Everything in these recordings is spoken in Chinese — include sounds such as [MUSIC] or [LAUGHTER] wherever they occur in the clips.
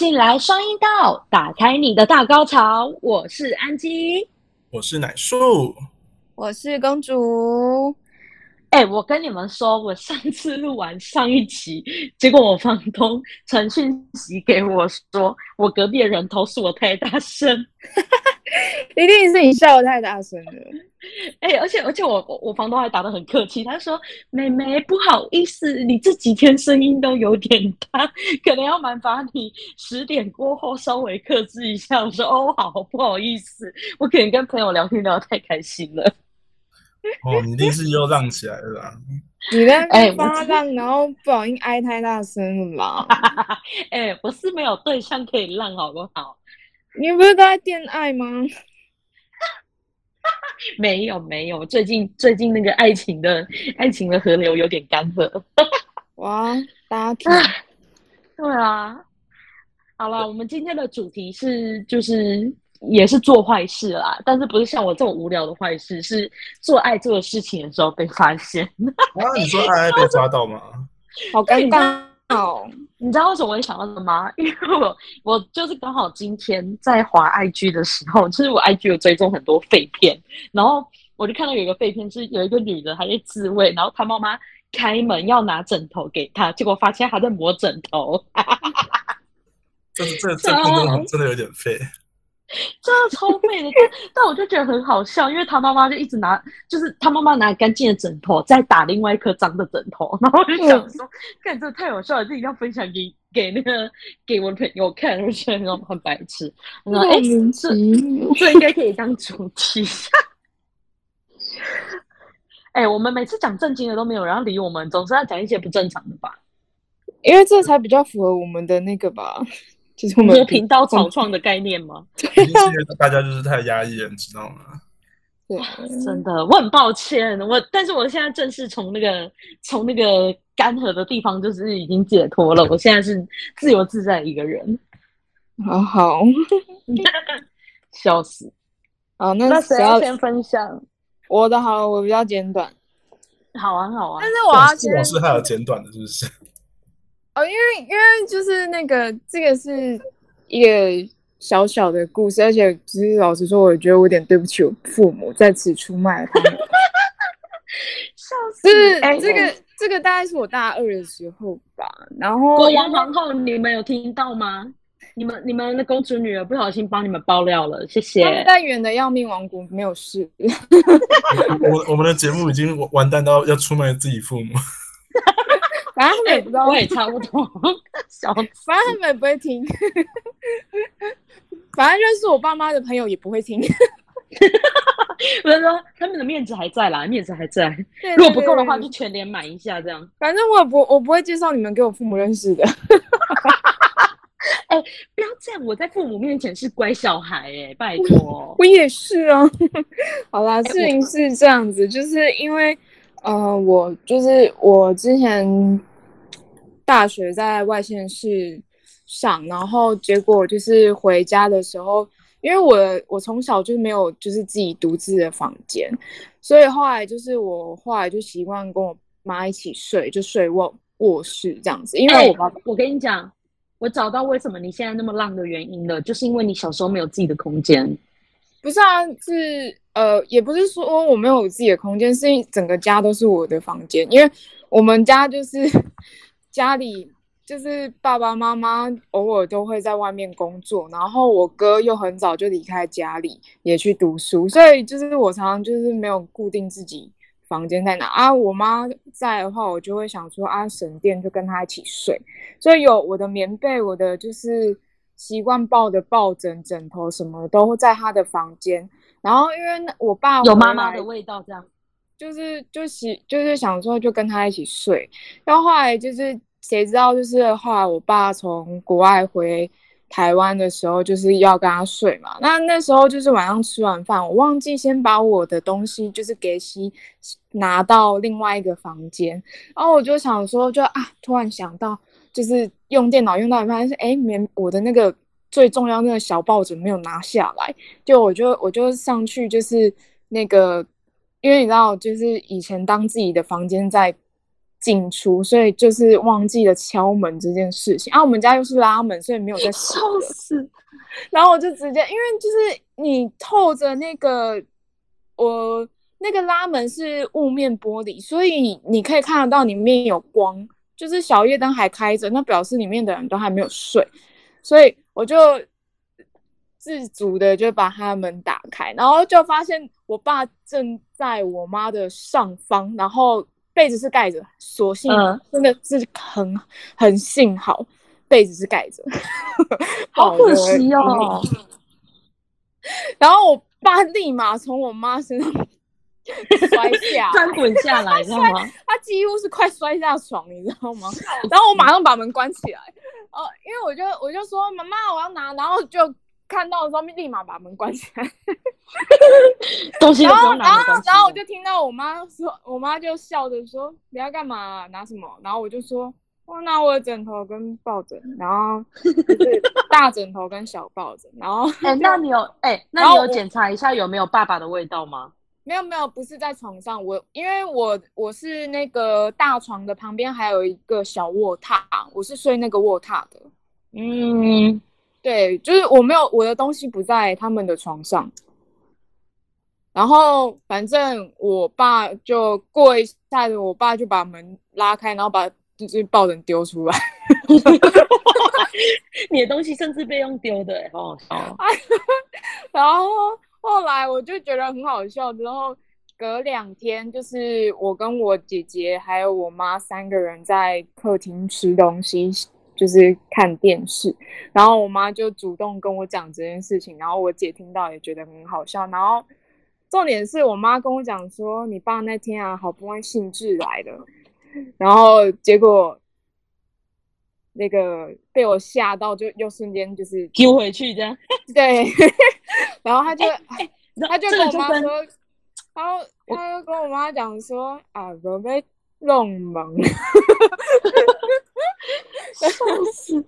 进来双音道，打开你的大高潮。我是安吉，我是奶树，我是公主。哎，我跟你们说，我上次录完上一期，结果我房东传讯息给我说，我隔壁的人投诉我太大声。[LAUGHS] 一定是你笑的太大声了。[LAUGHS] 哎，而且而且我我房东还打的很客气，他说：“妹妹不好意思，你这几天声音都有点大，可能要麻烦你十点过后稍微克制一下。”我说：“哦，好，不好意思，我可能跟朋友聊天聊得太开心了。[LAUGHS] ”哦，你一定是又浪起来了。你在哎发浪，然后不小心挨太大声了嘛？哎，不是没有对象可以浪，好不好？你不是在恋爱吗？[LAUGHS] 没有没有，最近最近那个爱情的爱情的河流有点干涸。哇，大家对啊，好了，我们今天的主题是就是也是做坏事啦，但是不是像我这种无聊的坏事，是做爱做的事情的时候被发现。啊，你说爱爱被抓到吗？好尴尬。哦，[LAUGHS] 你知道为什么我会想到的吗？[LAUGHS] 因为我我就是刚好今天在滑 IG 的时候，就是我 IG 有追踪很多废片，然后我就看到有一个废片是有一个女的她在自慰，然后她妈妈开门要拿枕头给她，结果发现她在磨枕头。[LAUGHS] 这这这真的真的有点废。[LAUGHS] 真的超美的，但但我就觉得很好笑，因为他妈妈就一直拿，就是他妈妈拿干净的枕头在打另外一颗脏的枕头，然后我就想说，看这太好笑了，这一定要分享给给那个给我的朋友看，我觉得很很白痴。然后哎，这这应该可以当主题。[LAUGHS] 哎，我们每次讲正经的都没有人要理我们，总是要讲一些不正常的吧？因为这才比较符合我们的那个吧。就是我们频道草创的概念吗？[LAUGHS] 大家就是太压抑了，你知道吗？对，[LAUGHS] 真的，我很抱歉，我但是我现在正式从那个从那个干涸的地方，就是已经解脱了。我现在是自由自在一个人，好好，[LAUGHS] 笑死。好，那那谁要先分享？我的好，我比较简短。好啊，好啊。但是我要先，我是还有简短的，是不是？哦，因为因为就是那个这个是一个小小的故事，而且其实老实说，我觉得我有点对不起我父母在此出卖他们。[LAUGHS] 笑死！就是这个这个大概是我大二的时候吧。然后国王皇后，你们有听到吗？你们你们的公主女儿不小心帮你们爆料了，谢谢。他们在远的要命王国没有事。[LAUGHS] 我我们的节目已经完蛋到要出卖自己父母。反正他们也不知道，我也差不多。[LAUGHS] 小，反正他们也不会听。[LAUGHS] 反正认识我爸妈的朋友也不会听。[LAUGHS] 我是说，他们的面子还在啦，面子还在。如果不够的话，就全连买一下这样。反正我也不，我不会介绍你们给我父母认识的。哎，不要这样，我在父母面前是乖小孩哎，拜托。我也是啊。好啦，事情是这样子，就是因为，呃，我就是我之前。大学在外县市上，然后结果就是回家的时候，因为我我从小就没有就是自己独自的房间，所以后来就是我后来就习惯跟我妈一起睡，就睡卧卧室这样子。因为我爸，我跟你讲，我找到为什么你现在那么浪的原因了，就是因为你小时候没有自己的空间。不是啊，是呃，也不是说我没有自己的空间，是整个家都是我的房间，因为我们家就是。家里就是爸爸妈妈偶尔都会在外面工作，然后我哥又很早就离开家里也去读书，所以就是我常常就是没有固定自己房间在哪啊。我妈在的话，我就会想说啊省电就跟她一起睡，所以有我的棉被，我的就是习惯抱的抱枕、枕头什么都在她的房间。然后因为我爸有妈妈的味道，这样。就是就喜就是想说就跟他一起睡，然后后来就是谁知道就是后来我爸从国外回台湾的时候就是要跟他睡嘛，那那时候就是晚上吃完饭，我忘记先把我的东西就是给洗拿到另外一个房间，然后我就想说就啊突然想到就是用电脑用到一半是哎棉我的那个最重要那个小抱枕没有拿下来，就我就我就上去就是那个。因为你知道，就是以前当自己的房间在进出，所以就是忘记了敲门这件事情。啊，我们家又是拉门，所以没有在 [LAUGHS] 笑。死！然后我就直接，因为就是你透着那个，我那个拉门是雾面玻璃，所以你可以看得到里面有光，就是小夜灯还开着，那表示里面的人都还没有睡，所以我就自主的就把他的门打开，然后就发现我爸正在我妈的上方，然后被子是盖着，所幸嗯真的是很很幸好被子是盖着，好可惜哦。然后我爸立马从我妈身上 [LAUGHS] 摔下 [LAUGHS] 翻来，滚下来，知道吗？他几乎是快摔下床，你知道吗？然后我马上把门关起来，哦，因为我就我就说妈妈我要拿，然后就看到的时候立马把门关起来，[LAUGHS] 东西都不然后然后然后我就听到我妈说，我妈就笑着说你要干嘛、拿什么？然后我就说。我拿我的枕头跟抱枕，然后就是大枕头跟小抱枕，然后哎、那你有哎、那你有检查一下有没有爸爸的味道吗？没有没有，不是在床上，我因为我我是那个大床的旁边还有一个小卧榻，我是睡那个卧榻的。嗯，对，就是我没有我的东西不在他们的床上，然后反正我爸就过一下子，我爸就把门拉开，然后把就是抱枕丢出来，[LAUGHS] 你的东西甚至被用丢的、哎，好好笑哦。[LAUGHS] 然后后来我就觉得很好笑，之后隔两天就是我跟我姐姐还有我妈三个人在客厅吃东西，就是看电视，然后我妈就主动跟我讲这件事情，然后我姐听到也觉得很好笑，然后重点是我妈跟我讲说，你爸那天啊好不容易兴致来了，然后结果。那个被我吓到，就又瞬间就是丢回去这样，对，[LAUGHS] 然后他就、他就跟跟我妈说，然后他就跟我妈讲说啊，我被弄懵，[LAUGHS] [LAUGHS] 笑死。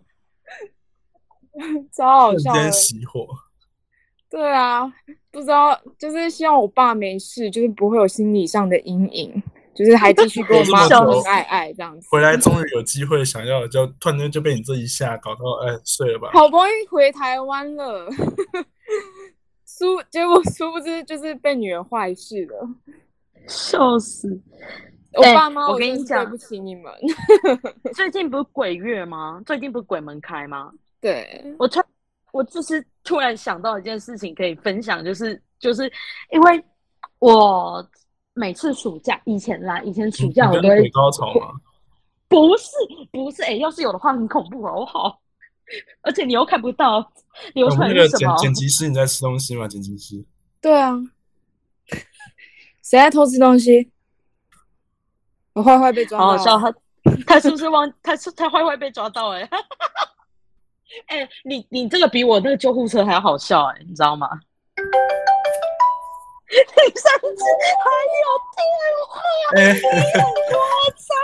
超好笑的。熄火。[LAUGHS] 对啊，不知道，就是希望我爸没事，就是不会有心理上的阴影，就是还继续跟我妈恩恩爱爱这样子。回来终于有机会想要，就突然间就被你这一下搞到，哎，睡了吧。好不容易回台湾了，殊结果殊不知就是被女儿坏事了。笑死！我哎爸妈，我跟你讲对不起你们。最近不是鬼月吗？最近不是鬼门开吗？[LAUGHS] 对，我突我就是突然想到一件事情可以分享，就是就是因为我每次暑假以前啦，以前暑假我都会高潮吗？不是不是，哎、要是有的话很恐怖好不好？[LAUGHS] 而且你又看不到流出我们那个剪？剪辑师，你在吃东西吗？剪辑师，对啊，谁在偷吃东西？我坏坏被抓到。好好笑，他他是不是忘？他是他坏坏被抓到哎、[LAUGHS] 哎、你你这个比我那个救护车还要好笑哎、你知道吗？[LAUGHS] 你上次还有电话，哎，我操！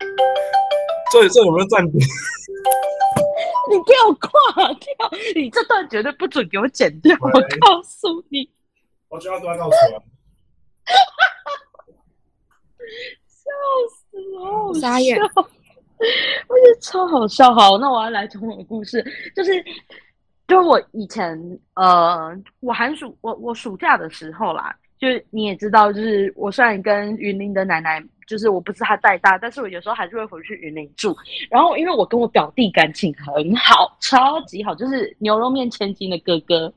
[LAUGHS] 这这有没有暂停？你给我挂掉！你这段绝对不准给我剪掉，我告诉你。我就要抓到手。笑死我，好傻眼我觉得超好笑。好，那我要来讲我的故事，就是，就我以前呃，我寒暑我我暑假的时候啦，就是你也知道，就是我虽然跟云林的奶奶，就是我不是她带大，但是我有时候还是会回去云林住。然后因为我跟我表弟感情很好，超级好，就是牛肉面千金的哥哥，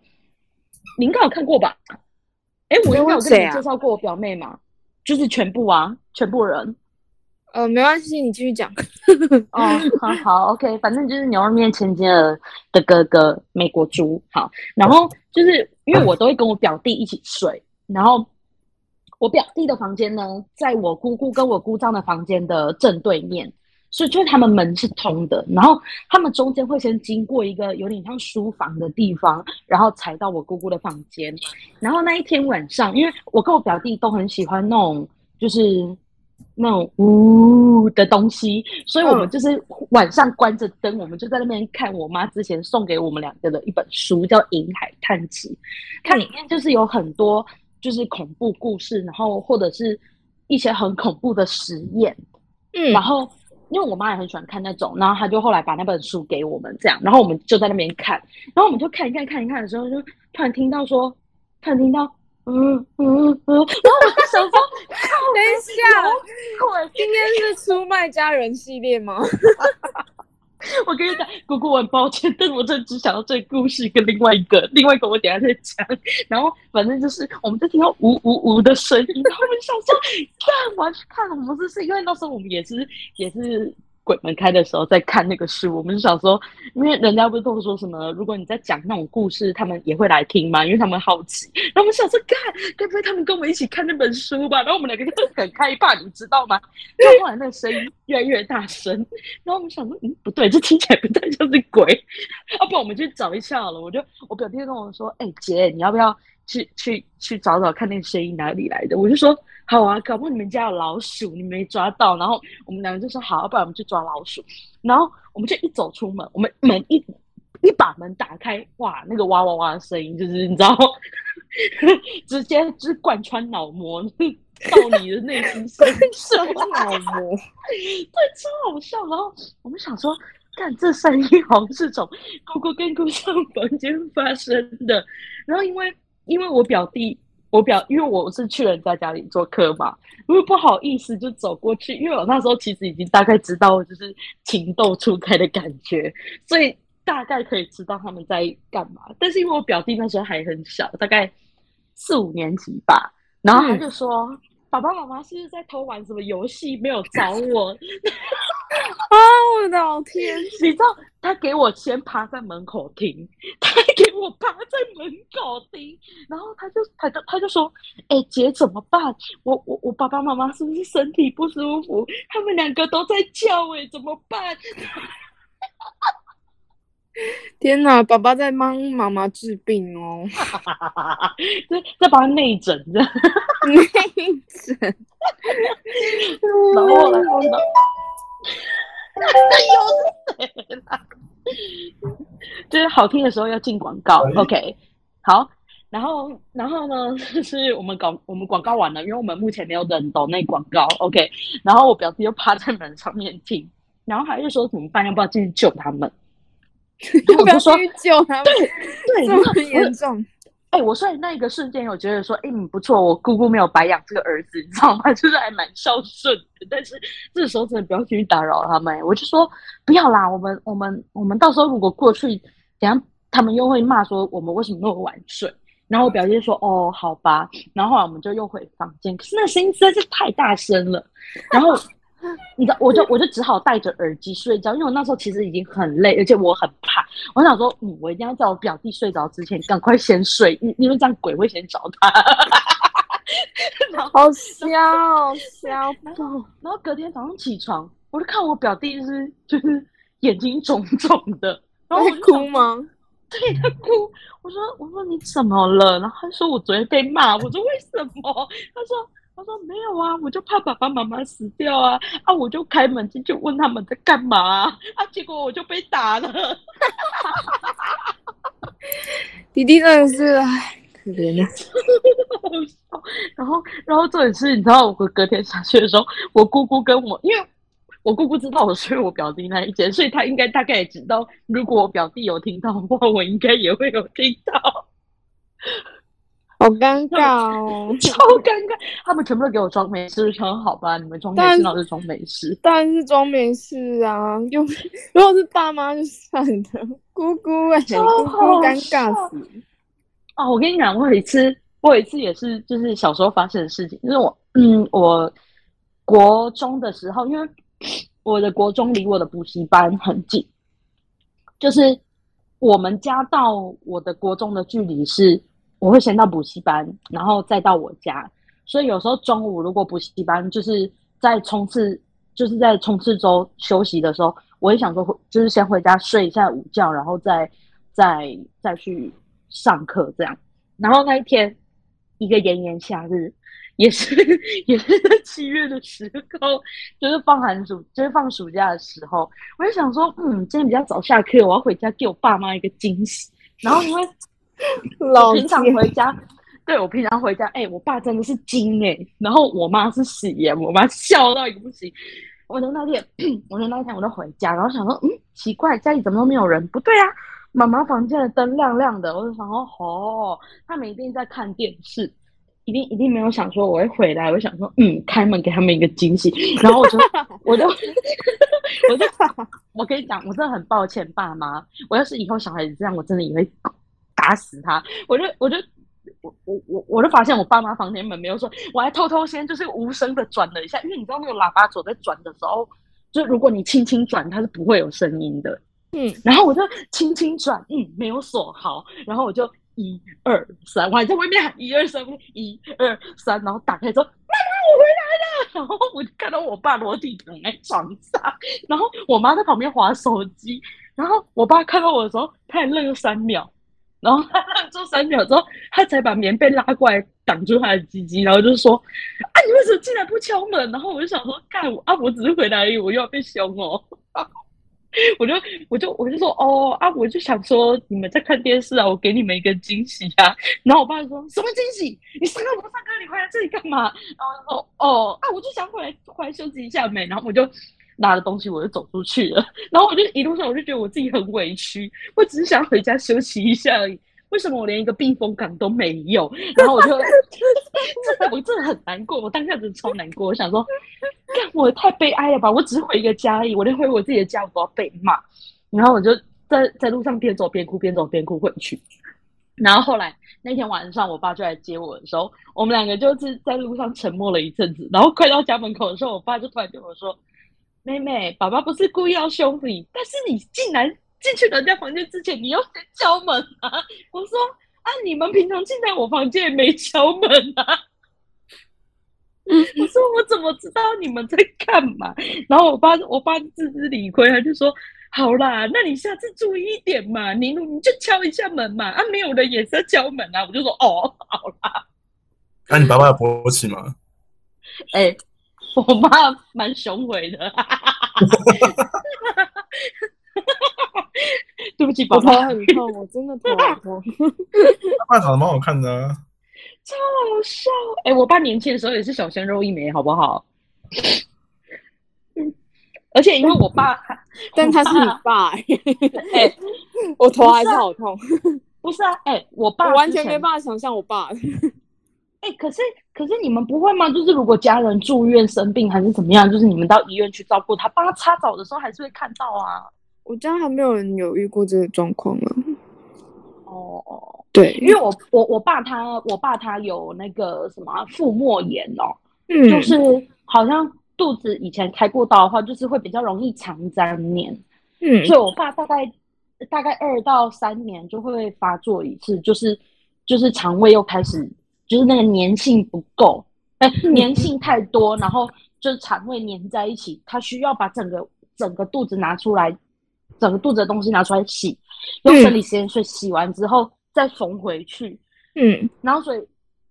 你应该有看过吧？哎，我应该有跟你介绍过我表妹嘛？就是全部啊，全部人。呃，没关系，你继续讲。[LAUGHS] 哦，好好，OK，反正就是牛肉面千金的的哥哥，美国猪。好，然后就是因为我都会跟我表弟一起睡，然后我表弟的房间呢，在我姑姑跟我姑丈的房间的正对面，所以就是他们门是通的，然后他们中间会先经过一个有点像书房的地方，然后才到我姑姑的房间。然后那一天晚上，因为我跟我表弟都很喜欢那种就是那种呜的东西，所以我们嗯就是晚上关着灯，我们就在那边看我妈之前送给我们两个的一本书，叫《银海探奇》，它里面就是有很多就是恐怖故事，然后或者是一些很恐怖的实验。嗯然后因为我妈也很喜欢看那种，然后她就后来把那本书给我们，这样，然后我们就在那边看，然后我们就看一看看一看的时候，就突然听到说，突然听到。嗯嗯嗯，然后我就想说，等一下，我！今天是出卖家人系列吗？[LAUGHS] 我跟你讲，姑姑，我很抱歉，但我真的只想到这个故事跟另外一个，另外一个我等下再讲。然后反正就是，我们就听到呜呜呜的声音，然后我们想说，看，我要去看，我们这是因为那时候我们也是也是鬼门开的时候在看那个书，我们就想说，因为人家不是都说什么，如果你在讲那种故事，他们也会来听嘛，因为他们好奇。然后我们想说，看，该不会他们跟我们一起看那本书吧？然后我们两个就很害怕，你知道吗？然后后来那个声音越来越大声，然后我们想说，嗯，不对，这听起来不太像是鬼，要、不然我们去找一下好了。我就我表弟就跟我说，哎、姐，你要不要去去去找找看那个声音哪里来的？我就说好啊，搞不好你们家有老鼠，你没抓到。然后我们两个就说好，要不然我们去抓老鼠。然后我们就一走出门，我们门一一把门打开，哇，那个哇哇哇的声音，就是你知道，[LAUGHS] 直接就是贯穿脑膜，到你的内心深处。脑膜，对，超好笑。然后我们想说，看这声音好像是从姑姑跟姑丈房间发生的。然后因为因为我表弟，我表因为我是去人家家里做客嘛，因为不好意思就走过去，因为我那时候其实已经大概知道就是情窦初开的感觉，所以大概可以知道他们在干嘛。但是因为我表弟那时候还很小，大概四五年级吧，然后他就说。爸爸妈妈是不是在偷玩什么游戏？没有找我，[LAUGHS] 啊，我的老天！你知道他给我先趴在门口听，他还给我趴在门口听，然后他就他就他就说：“哎、姐怎么办？我我我爸爸妈妈是不是身体不舒服？他们两个都在叫、哎，怎么办？” [LAUGHS] 天哪，爸爸在帮妈妈治病哦，在在帮他内诊。内诊。然后后来我呢，又是谁啦？[LAUGHS] 就是好听的时候要进广告，OK，好。然后，然后呢，就 [LAUGHS] 是我们广我们广告完了，因为我们目前没有人抖那广告，OK。然后我表弟就趴在门上面听，然后还是说怎么办，要不要进去救他们？然后我就说，[LAUGHS] 去救他们，对，这么严重。哎、我虽然那一个瞬间有觉得说，哎、嗯，不错，我姑姑没有白养这个儿子，你知道吗？[LAUGHS] 就是还蛮孝顺的。但是这时候真的不要去打扰他们。我就说不要啦，我们我们我们到时候如果过去，等下他们又会骂说我们为什么那么晚睡。然后我表弟说哦，好吧。然后后来我们就又回房间，可是那声音实在是太大声了。然后你知道，我就我就只好戴着耳机睡觉，因为我那时候其实已经很累，而且我很怕。我想说，嗯，我一定要在我表弟睡着之前赶快先睡，因因为这样鬼会先找他。[LAUGHS] 好笑，笑 [LAUGHS] 爆！然后隔天早上起床，我就看我表弟就是就是眼睛肿肿的，然后我哭吗？[LAUGHS] 对他哭，我说我说你怎么了？然后他说我昨天被骂，我说为什么？他说他说没有啊，我就怕爸爸妈妈死掉啊啊！我就开门进去问他们在干嘛啊，啊结果我就被打了。[LAUGHS] 弟弟真的是，唉，可怜的。[LAUGHS] 好笑。然后，然后重点是，你知道，我隔天下去的时候，我姑姑跟我，因为我姑姑知道我睡我表弟那一间，所以她应该大概也知道，如果我表弟有听到的话，我应该也会有听到，好尴 [LAUGHS] 尬哦！超尴尬。他们全部都给我装没事，想好吧，你们装没事，老是那我就装没事。当然是装没事啊，又如果是爸妈就算了，姑姑哎、超姑姑好尴尬死。哦，我跟你讲，我有一次，我有一次也是，就是小时候发生的事情，就是我，嗯，我国中的时候，因为我的国中离我的补习班很近，就是我们家到我的国中的距离是，我会先到补习班，然后再到我家，所以有时候中午如果补习班就是在冲刺，就是在冲刺周休息的时候，我也想说，就是先回家睡一下午觉，然后再再再去上课这样。然后那一天，一个炎炎夏日，也是也是在七月的时候，就是放寒暑，就是放暑假的时候，我就想说，嗯，今天比较早下课，我要回家给我爸妈一个惊喜。然后因为 [LAUGHS] 平常回家，对我平常回家，哎、我爸真的是惊哎、然后我妈是喜耶，我妈笑到一个不行。我的那天，[CLEARS THROAT] 我的那一天我就回家，然后想说，嗯，奇怪，家里怎么都没有人？不对啊，妈妈房间的灯亮亮的，我就想说，哦，他们一定在看电视，一定一定没有想说我会回来，我想说，嗯，开门给他们一个惊喜，然后我就我就我就我跟你讲，我真的很抱歉，爸妈，我要是以后小孩子这样，我真的也会打死他，我就我就。我我我我就发现我爸妈房间门没有锁，我还偷偷先就是无声的转了一下，因为你知道那个喇叭锁在转的时候，就如果你轻轻转，它是不会有声音的。嗯，然后我就轻轻转，嗯，没有锁好，然后我就一二三，我还在外面喊一二三，一二三，然后打开之后，妈妈我回来了，然后我就看到我爸裸体躺在床上，然后我妈在旁边划手机，然后我爸看到我的时候，他还愣了三秒。然后他做三秒之后，他才把棉被拉过来挡住他的鸡鸡，然后就说：“啊，你为什么进来不敲门？”然后我就想说：“干我啊，我只是回来而已，我又要被凶哦。[LAUGHS] ”我就我就我就说：“哦啊，我就想说你们在看电视啊，我给你们一个惊喜啊。”然后我爸就说：“什么惊喜？你上课不上课？你回来这里干嘛？”然后说：“哦啊，我就想回来回来休息一下没。”然后我就。拿着东西我就走出去了，[LAUGHS] 然后我就一路上我就觉得我自己很委屈，我只是想回家休息一下而已。为什么我连一个避风港都没有？然后我就真的 [LAUGHS] 我真的很难过，我当下真的超难过。我想说，干我太悲哀了吧？我只是回一个家而已，我连回我自己的家我都要被骂。然后我就在在路上边走边哭，边走边哭回去。然后后来那天晚上，我爸就来接我的时候，我们两个就是在路上沉默了一阵子。然后快到家门口的时候，我爸就突然对我说。妹妹，爸爸不是故意要凶你，但是你竟然进去人家房间之前，你要先敲门啊！[LAUGHS] 我说啊，你们平常进来我房间也没敲门啊。我说我怎么知道你们在干嘛？然后我爸我爸自知理亏，他就说好啦，那你下次注意一点嘛，你你就敲一下门嘛，啊，没有人也是敲门啊。我就说哦，好啦。那你爸爸有勃起吗？[LAUGHS] 哎。我妈蛮雄伟的，对不起，我头很痛，我真的头很痛。爸长得蛮好看的，超好笑。哎，我爸年轻的时候也是小鲜肉一枚，好不好？[LAUGHS] 而且因为我爸，[LAUGHS] 但他是你爸，[LAUGHS] 哎，我头还是好痛。不是啊，哎，我爸完全没办法想象我爸。哎，可是可是你们不会吗？就是如果家人住院生病还是怎么样，就是你们到医院去照顾他，帮他擦澡的时候还是会看到啊。我家还没有人有遇过这个状况呢。哦哦，对，因为我我我爸他我爸他有那个什么腹膜炎哦，嗯，就是好像肚子以前开过刀的话，就是会比较容易肠粘连，嗯，所以我爸大概大概二到三年就会发作一次，就是就是肠胃又开始。就是那个粘性不够，哎，粘性太多，然后就是肠胃粘在一起，他需要把整个整个肚子拿出来，整个肚子的东西拿出来洗，用生理实验水洗完之后再缝回去。嗯，然后所以，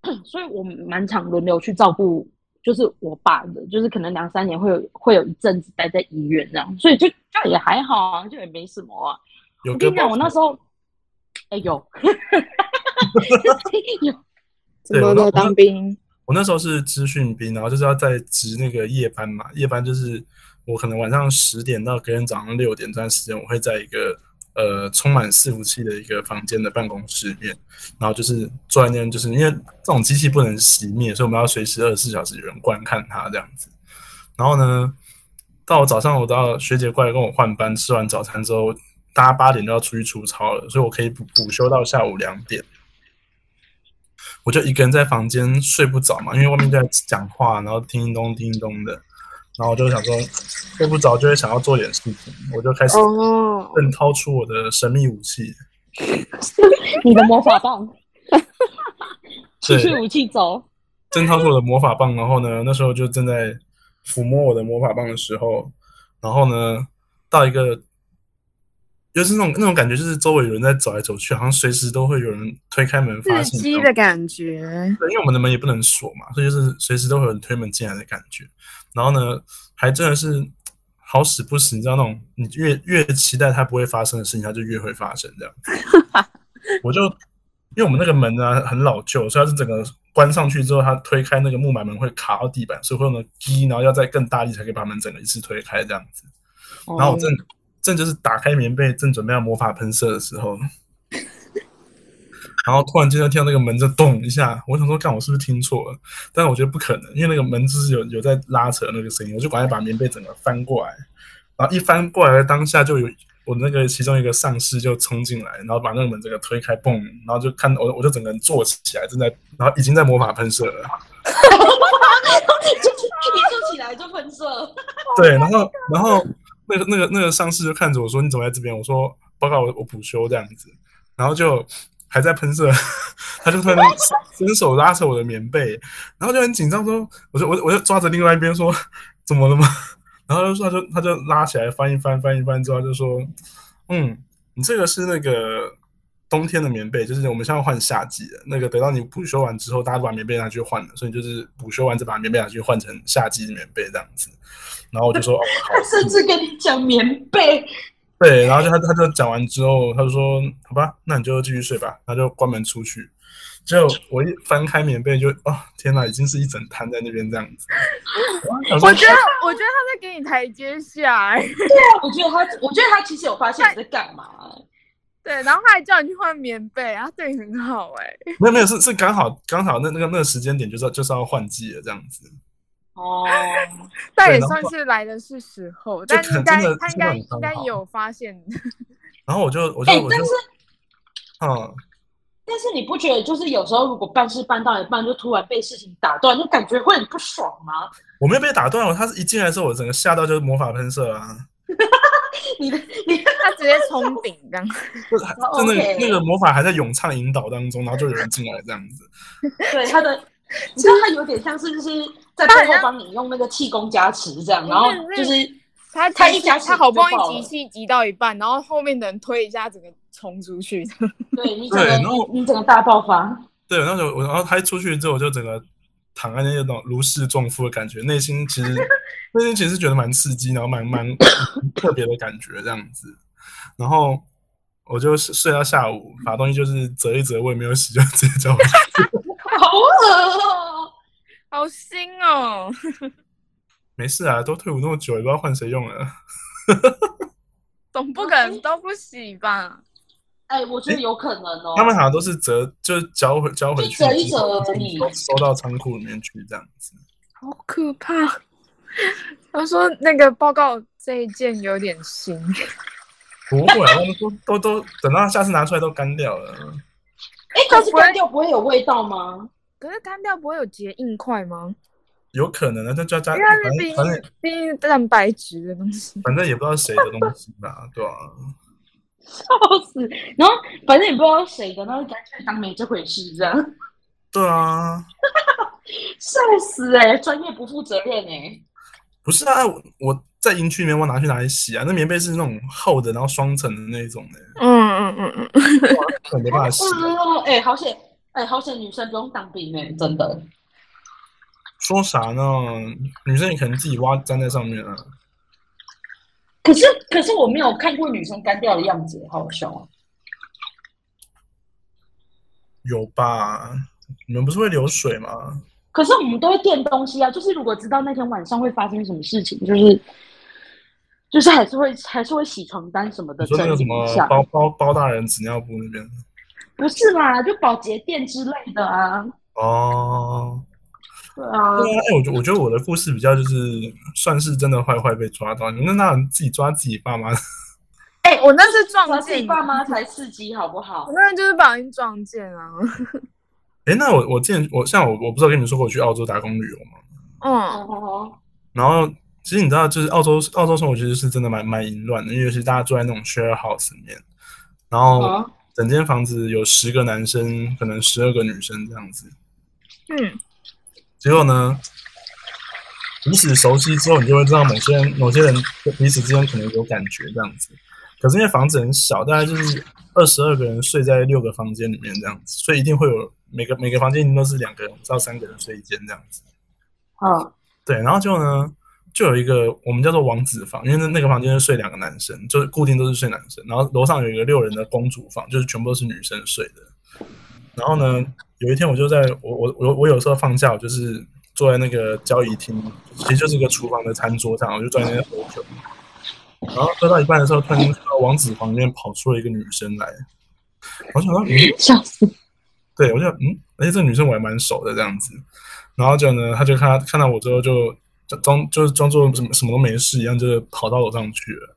[CLEARS THROAT] 所以我蛮常轮流去照顾，就是我爸的，就是可能两三年会有会有一阵子待在医院这样，所以就就也还好啊，就也没什么啊。我跟你讲，我那时候，哎有，有。[LAUGHS] [LAUGHS] 怎么的当兵？我那时候是资讯兵，然后就是要在值那个夜班嘛。夜班就是我可能晚上十点到隔天早上六点这段时间，我会在一个呃充满伺服器的一个房间的办公室里面，然后就是坐在那边，就是因为这种机器不能熄灭，所以我们要随时二十四小时有人观看它这样子。然后呢，到早上我到学姐过来跟我换班，吃完早餐之后，大家八点就要出去出操了，所以我可以补补休到下午两点。我就一个人在房间睡不着嘛，因为外面在讲话，然后叮叮咚叮叮咚的，然后我就想说睡不着，就会想要做点事情，我就开始正掏出我的神秘武器，[LAUGHS] 你的魔法棒，[LAUGHS] 是武器走，正掏出我的魔法棒，然后呢，那时候就正在抚摸我的魔法棒的时候，然后呢，到一个。就是那种那种感觉，就是周围有人在走来走去，好像随时都会有人推开门发信息的感觉。对，因为我们的门也不能锁嘛，所以就是随时都会有人推门进来的感觉。然后呢，还真的是好死不死，你知道那种你越越期待它不会发生的事情，它就越会发生这样。[LAUGHS] 我就因为我们那个门呢很老旧，所以它是整个关上去之后，它推开那个木板门会卡到地板，所以会用那击，然后要再更大力才可以把门整个一次推开这样子。然后我正正就是打开棉被，正准备要魔法喷射的时候，然后突然间就听到那个门在动一下，我想说，看我是不是听错了？但是我觉得不可能，因为那个门就是有有在拉扯那个声音，我就赶快把棉被整个翻过来，然后一翻过来的当下就有我那个其中一个上司就冲进来，然后把那个门整个推开，嘣，然后就看我我就整个人坐起来，正在然后已经在魔法喷射了。[LAUGHS] 一坐起来就喷射。对，然后然后那个那个那个上司就看着我说：“你怎么在这边？”我说：“报告，我我补休这样子。”然后就还在喷射，[LAUGHS] 他就突然伸手拉扯我的棉被，然后就很紧张说：“我就我我就抓着另外一边说怎么了吗？”然后就说他就他就拉起来翻一翻翻一翻之后就说：“嗯，你这个是那个。”冬天的棉被就是我们现在换夏季的那个，等到你补修完之后，大家都把棉被拿去换了，所以就是补修完再把棉被拿去换成夏季的棉被这样子。然后我就说，哦，他 [LAUGHS] 甚至跟你讲棉被，对，然后就他他就讲完之后，他就说，好吧，那你就继续睡吧，他就关门出去。结果我一翻开棉被，就哦，天哪，已经是一整摊在那边这样子。我觉得，我觉得他在给你台阶下。对啊，我觉得他，我觉得他其实有发现你在干嘛。对，然后他还叫你去换棉被，他对你很好哎。没有没有，是是刚好刚好那那个那个时间点就是就是要换季了这样子。哦，[LAUGHS] 但也算是来的是时候，但应该他应该应该有发现。然后我就我就我就，嗯，但是你不觉得就是有时候如果办事办到一半就突然被事情打断，就感觉会很不爽吗？我没有被打断我，他是一进来的时候我整个吓到就是魔法喷射啊。[LAUGHS] [LAUGHS] 你的 [LAUGHS] 你他直接冲顶这样，[LAUGHS] 就就那个那个魔法还在咏唱引导当中，然后就有人进来这样子。对他的，你知道他有点像是就是在背后帮你用那个气功加持这样，然后就是他他一加他好不容易集气集到一半，然后后面的人推一下，整个冲出去。对你整个你整个大爆发。对，那时候我然后他一出去之后，我就整个。躺在那种如释重负的感觉，内心其实 [LAUGHS] 内心其实觉得蛮刺激，然后蛮蛮 [COUGHS] 特别的感觉这样子。然后我就睡到下午，把东西就是折一折，我也没有洗，就直接叫我 [LAUGHS] 好恶哦，好腥哦。没事啊，都退伍那么久，也不知道换谁用了。[LAUGHS] 总不可能都不洗吧？哎，我觉得有可能哦。他们好像都是折，就是交回交回去，折一折而已，收到仓库里面去这样子。好可怕！他说那个报告这一件有点新。[LAUGHS] 不会，他们都都都等到下次拿出来都干掉了。哎，可是干掉不会有味道吗？可是干掉不会有结硬块吗？有可能啊，就加加，反正毕竟蛋白质的东西，反正也不知道谁的东西吧，对吧？笑死！然后反正也不知道谁的，然后干脆当没这回事这样。对啊，[LAUGHS] 笑死哎！专业不负责任哎。不是啊，我在营区里面，我拿去哪里洗啊？那棉被是那种厚的，然后双层的那种的。嗯嗯嗯嗯，没办法洗。哎，好险！哎，好险！女生不用当兵哎，真的。说啥呢？女生也可能自己挖粘在上面啊。可是，可是我没有看过女生干掉的样子，好笑啊！有吧？你们不是会流水吗？可是我们都会垫东西啊，就是如果知道那天晚上会发生什么事情，就是就是还是会还是会洗床单什么的。说那个什么包包包大人纸尿布那边？不是啦，就保洁垫之类的啊。哦。对啊，对啊，哎，我觉我觉得我的故事比较就是算是真的坏坏被抓到，你们那自己抓自己爸妈。哎，我那是撞自己爸妈才刺激，好不好？我那就是把人撞见啊。[LAUGHS] 哎，那我我见我像我我不知道跟你们说过我去澳洲打工旅游吗？嗯。然后其实你知道，就是澳洲澳洲生活其实是真的蛮蛮淫乱的，因为是大家住在那种 share house 里面，然后整间房子有十个男生，可能十二个女生这样子。嗯。结果呢？彼此熟悉之后，你就会知道某些人、某些人彼此之间可能有感觉这样子。可是因为房子很小，大概就是二十二个人睡在六个房间里面这样子，所以一定会有每个每个房间都是两个人到三个人睡一间这样子。嗯，对。然后就呢，就有一个我们叫做王子房，因为那那个房间是睡两个男生，就是固定都是睡男生。然后楼上有一个六人的公主房，就是全部都是女生睡的。然后呢，有一天我就在我我我我有时候放假，我就是坐在那个交易厅，其实就是一个厨房的餐桌上，我就坐在那边喝酒。然后喝到一半的时候，突然看到王子房里面跑出了一个女生来，我想到，嗯，[LAUGHS] 笑死！对我就嗯，而且这个女生我还蛮熟的这样子。然后就呢，他就看看到我之后就装就是装作什么什么都没事一样，就是跑到楼上去了。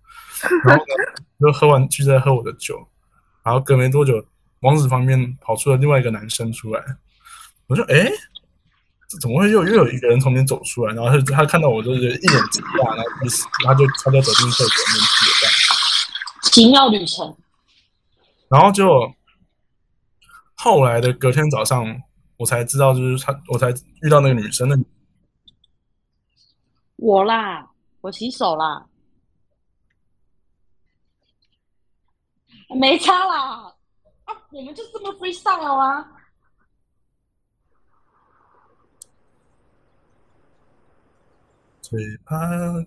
然后呢，就喝完继续在喝我的酒。然后隔没多久，王子旁边跑出了另外一个男生出来，我说：“哎，怎么会又又有一个人从里面走出来？”然后他他看到我就是一脸惊讶，然后他就他就走进厕所里面去了这样。奇妙旅程。然后就后来的隔天早上，我才知道，就是他，我才遇到那个女生的。我啦，我洗手啦。没差啦，啊，我们就这么 freestyle 啊！最怕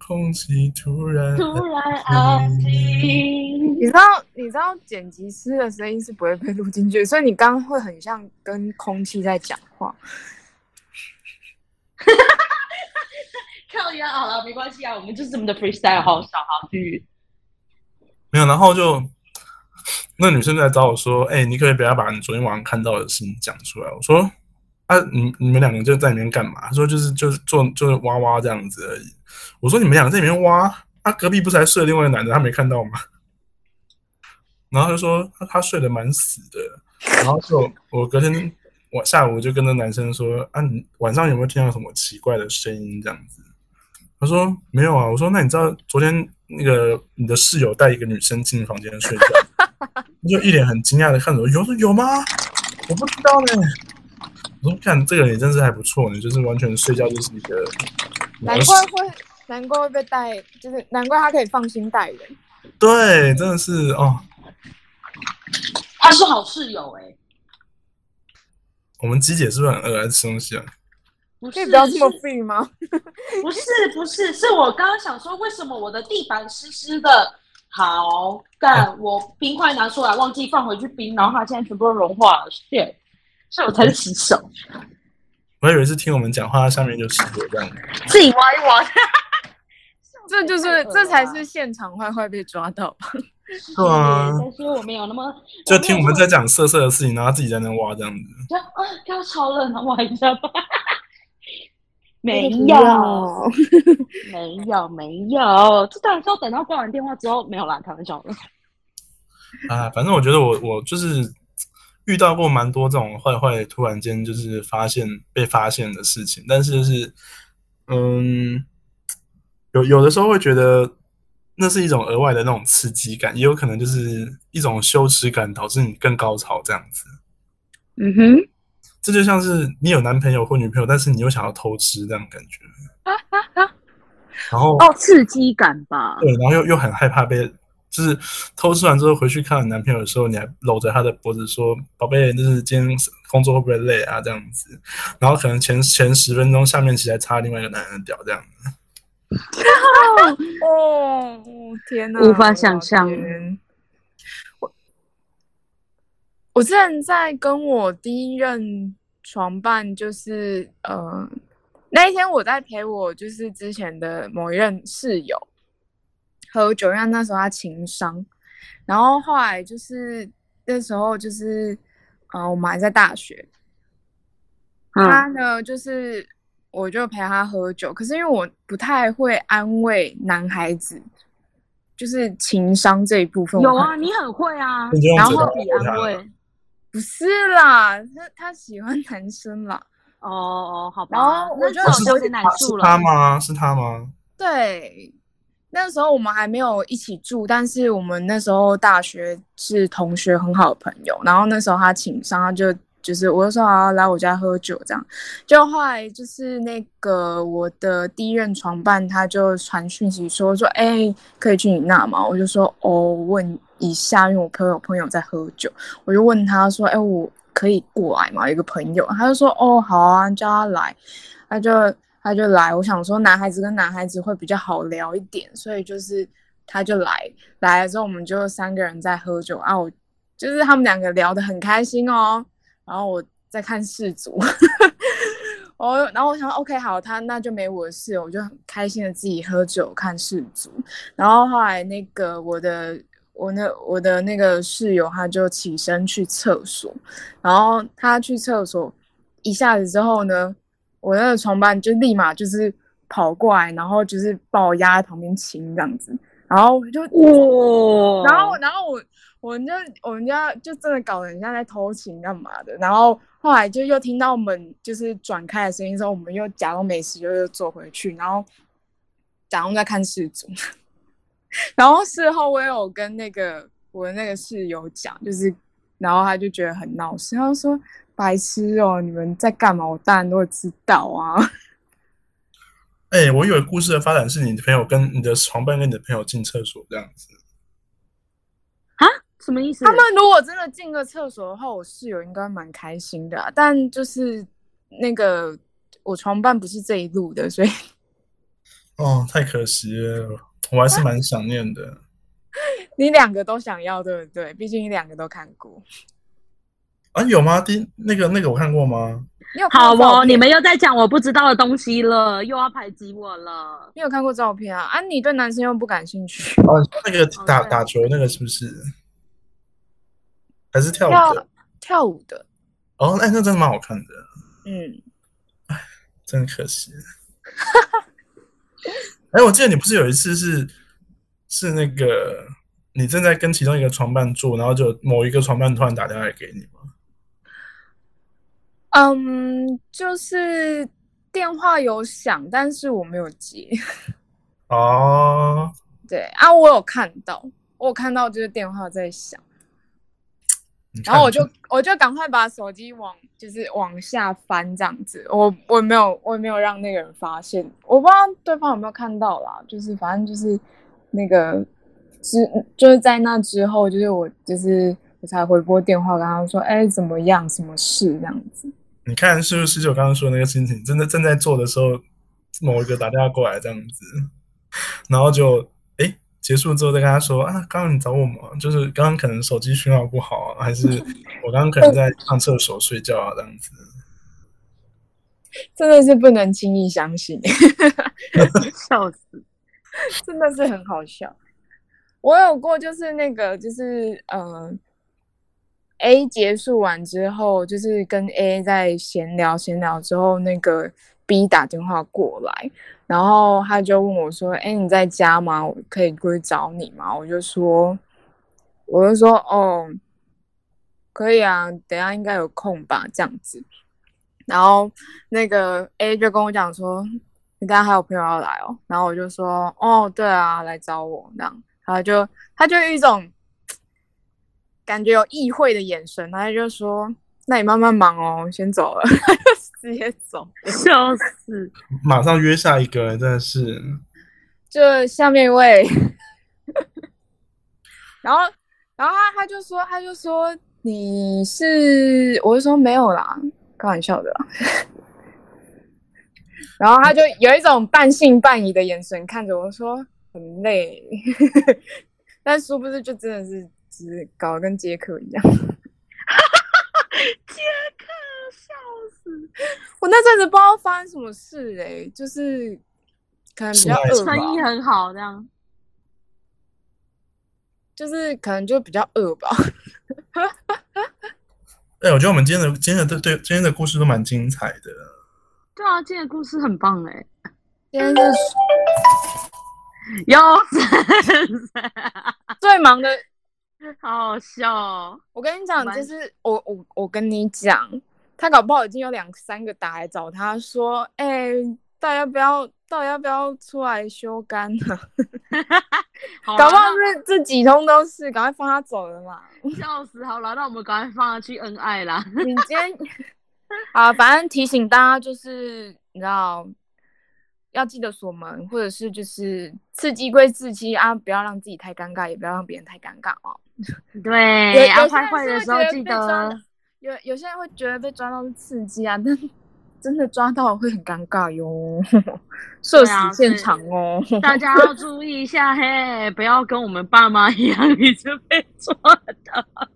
空气突然突然安静。你知道，你知道剪辑师的声音是不会被录进去，所以你刚刚会很像跟空气在讲话。[LAUGHS] 靠呀，好了，没关系啊，我们就是这么的 freestyle，好少好句。没有，然后就。那女生来找我说：“哎，你可以不要把你昨天晚上看到的事情讲出来。”我说：“啊，你你们两个就在里面干嘛？”她说：“就是就是做就是挖挖这样子而已。”我说：“你们两个在里面挖，啊，隔壁不是还睡了另外一个男的，他没看到吗？”然后他就说：“他他睡得蛮死的。”然后就我隔天我下午就跟那男生说：“啊，你晚上有没有听到什么奇怪的声音？”这样子，他说：“没有啊。”我说：“那你知道昨天那个你的室友带一个女生进房间睡觉？”就一脸很惊讶的看着我，有说有吗？我不知道呢。我说看这个人也真是还不错呢，就是完全睡觉就是一个。难怪会，难怪会被带，就是难怪他可以放心带人。对，真的是哦。他是好室友哎。我们鸡姐是不是很饿，还是吃东西啊？可以不要这么废吗？[LAUGHS] 不是不是，是我刚刚想说，为什么我的地板湿湿的？好干，我冰块拿出来忘记放回去冰，然后它现在全部都融化了，谢，所以我才是洗手。我以为是听我们讲话，上面就湿了这样。自己挖一挖，[LAUGHS] 这就是这才是现场坏坏被抓到。对啊，但是我没有那么就听我们在讲色色的事情，然后自己在那挖这样子。就啊，要超冷，挖一下吧。没有，没有，没有，这当然是要等到挂完电话之后没有啦，开玩笑的。啊，反正我觉得我我就是遇到过蛮多这种坏坏突然间就是发现被发现的事情，但是就是嗯，有有的时候会觉得那是一种额外的那种刺激感，也有可能就是一种羞耻感导致你更高潮这样子。嗯哼。这就像是你有男朋友或女朋友，但是你又想要偷吃这样感觉，然后哦，刺激感吧。对，然后又又很害怕被，就是偷吃完之后回去看男朋友的时候，你还搂着他的脖子说：“宝贝，就是今天工作会不会累啊？”这样子，然后可能前前十分钟下面其实插另外一个男人的屌这样子。[LAUGHS] 哦，[LAUGHS] 天哪，无法想象。我之前在跟我第一任床伴，就是呃那一天我在陪我就是之前的某一任室友喝酒，因为那时候他情商，然后后来就是那时候就是呃我们还在大学，他呢就是我就陪他喝酒，可是因为我不太会安慰男孩子，就是情商这一部分有啊，你很会啊，然后比安慰。不是啦，他他喜欢男生啦。哦哦，好吧。然后我就有点难受了。是他吗？是他吗？对，那时候我们还没有一起住，但是我们那时候大学是同学，很好的朋友。然后那时候他请上，他就就是我就说啊，来我家喝酒这样。就后来就是那个我的第一任床伴，他就传讯息说说，哎，可以去你那吗？我就说哦，问。以下，因为我朋友朋友在喝酒，我就问他说：“哎，我可以过来吗？”一个朋友，他就说：“哦，好啊，叫他来。”他就他就来。我想说，男孩子跟男孩子会比较好聊一点，所以就是他就来来了之后，我们就三个人在喝酒啊。我就是他们两个聊得很开心哦。然后我在看世足，[LAUGHS] 哦然后我想 OK 好，他那就没我的事，我就很开心的自己喝酒看世足。然后后来那个我的我那我的那个室友他就起身去厕所，然后他去厕所一下子之后呢，我那个床伴就立马就是跑过来，然后就是把我压在旁边亲这样子，然后我就哇，然后，然后我我们就我们家就真的搞得很像在偷情干嘛的。然后后来就又听到门就是转开的声音之后，我们又假装没事，就又坐回去，然后假装在看世足。然后事后我也有跟那个我的那个室友讲，就是然后他就觉得很闹事，他就说白痴哦，你们在干嘛？我当然都会知道啊。哎、我以为故事的发展是你的朋友跟你的床伴跟你的朋友进厕所这样子。啊什么意思？他们如果真的进个厕所的话，我室友应该蛮开心的、啊。但就是那个我床伴不是这一路的，所以哦，太可惜了，我还是蛮想念的。[LAUGHS] 你两个都想要，对不对？毕竟你两个都看过。啊，有吗？第那个那个我看过吗？你有好哦，你们又在讲我不知道的东西了，又要排挤我了。你有看过照片啊？啊，你对男生又不感兴趣，哦，那个打对打球那个是不是？还是跳舞的？跳舞的，哦，哎，那真的蛮好看的，嗯，哎真可惜。[LAUGHS] 哎，我记得你不是有一次是是那个你正在跟其中一个床伴住，然后就某一个床伴突然打电话来给你吗？嗯，就是电话有响，但是我没有接。哦，[LAUGHS] 对啊，我有看到，我有看到就是电话在响。然后我就我就赶快把手机往就是往下翻这样子，我我也没有我也没有让那个人发现，我不知道对方有没有看到啦，就是反正就是那个之就是在那之后，就是我就是我才回拨电话跟他说，哎怎么样，什么事这样子，你看是不是就我刚刚说的那个心情，真的正在做的时候，某一个打电话过来这样子，然后就哎结束之后再跟他说啊，刚刚你找我吗？就是刚刚可能手机讯号不好啊，还是 [LAUGHS] 我刚刚可能在上厕所睡觉啊这样子。真的是不能轻易相信，[LAUGHS] 笑死！真的是很好笑。我有过就是那个就是呃，A 结束完之后，就是跟 A 在闲聊闲聊之后，那个 B 打电话过来，然后他就问我说：“哎，你在家吗？我可以过去找你吗？”我就说，我就说哦，可以啊，等下应该有空吧，这样子。然后那个 A 就跟我讲说，你刚还有朋友要来哦。然后我就说，哦，对啊，来找我这样。他就他就有一种感觉有意会的眼神，他就说，那你慢慢忙哦，先走了，[LAUGHS] 直接走。[LAUGHS] 笑死！马上约下一个，真的是就下面一位，然后然后他他就说他就说你是，我就说没有啦，开玩笑的啦。然后他就有一种半信半疑的眼神看着我说很累，[LAUGHS] 但殊不知就真的是只搞得跟杰克一样。[LAUGHS] 杰克，笑死！[LAUGHS] 我那阵子不知道发生什么事哎、就是可能比较是饿吧生，意很好，这样就是可能就比较饿吧。[LAUGHS] 哎，我觉得我们今天的今天的对今天的故事都蛮精彩的。[LAUGHS] 对啊，今天的故事很棒哎，今天是又是最忙的好好笑哦。我跟你讲，蛮就是我我我跟你讲，他搞不好已经有两三个打来找他说，哎、到底要不要，到底要不要出来修肝呢、[LAUGHS] 搞不好这这几通都是，赶快放他走了嘛。那 [LAUGHS] 笑死！好了，那我们赶快放他去恩爱啦。你今天啊，反正提醒大家就是，你知道。要记得锁门，或者是就是刺激归刺激啊，不要让自己太尴尬，也不要让别人太尴尬哦。[LAUGHS] 有对，有啊，些人是会坏坏的时候记得。有有些人会觉得被抓到是刺激啊，但 [LAUGHS] 真的抓到会很尴尬哟，社死啊现场哦。大家要注意一下嘿，不要跟我们爸妈一样，[LAUGHS] 一直被抓到。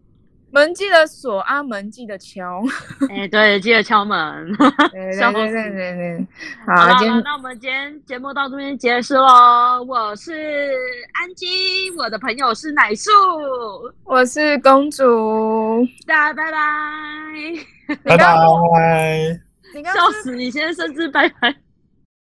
门记得锁啊，门记得敲。[LAUGHS] 哎，对，记得敲门。对笑对对死对对，好好，今那我们今天节目到这边结束喽。我是安吉，我的朋友是奶树，我是公主，大家拜拜。拜拜。你刚笑死，你先甚至拜拜。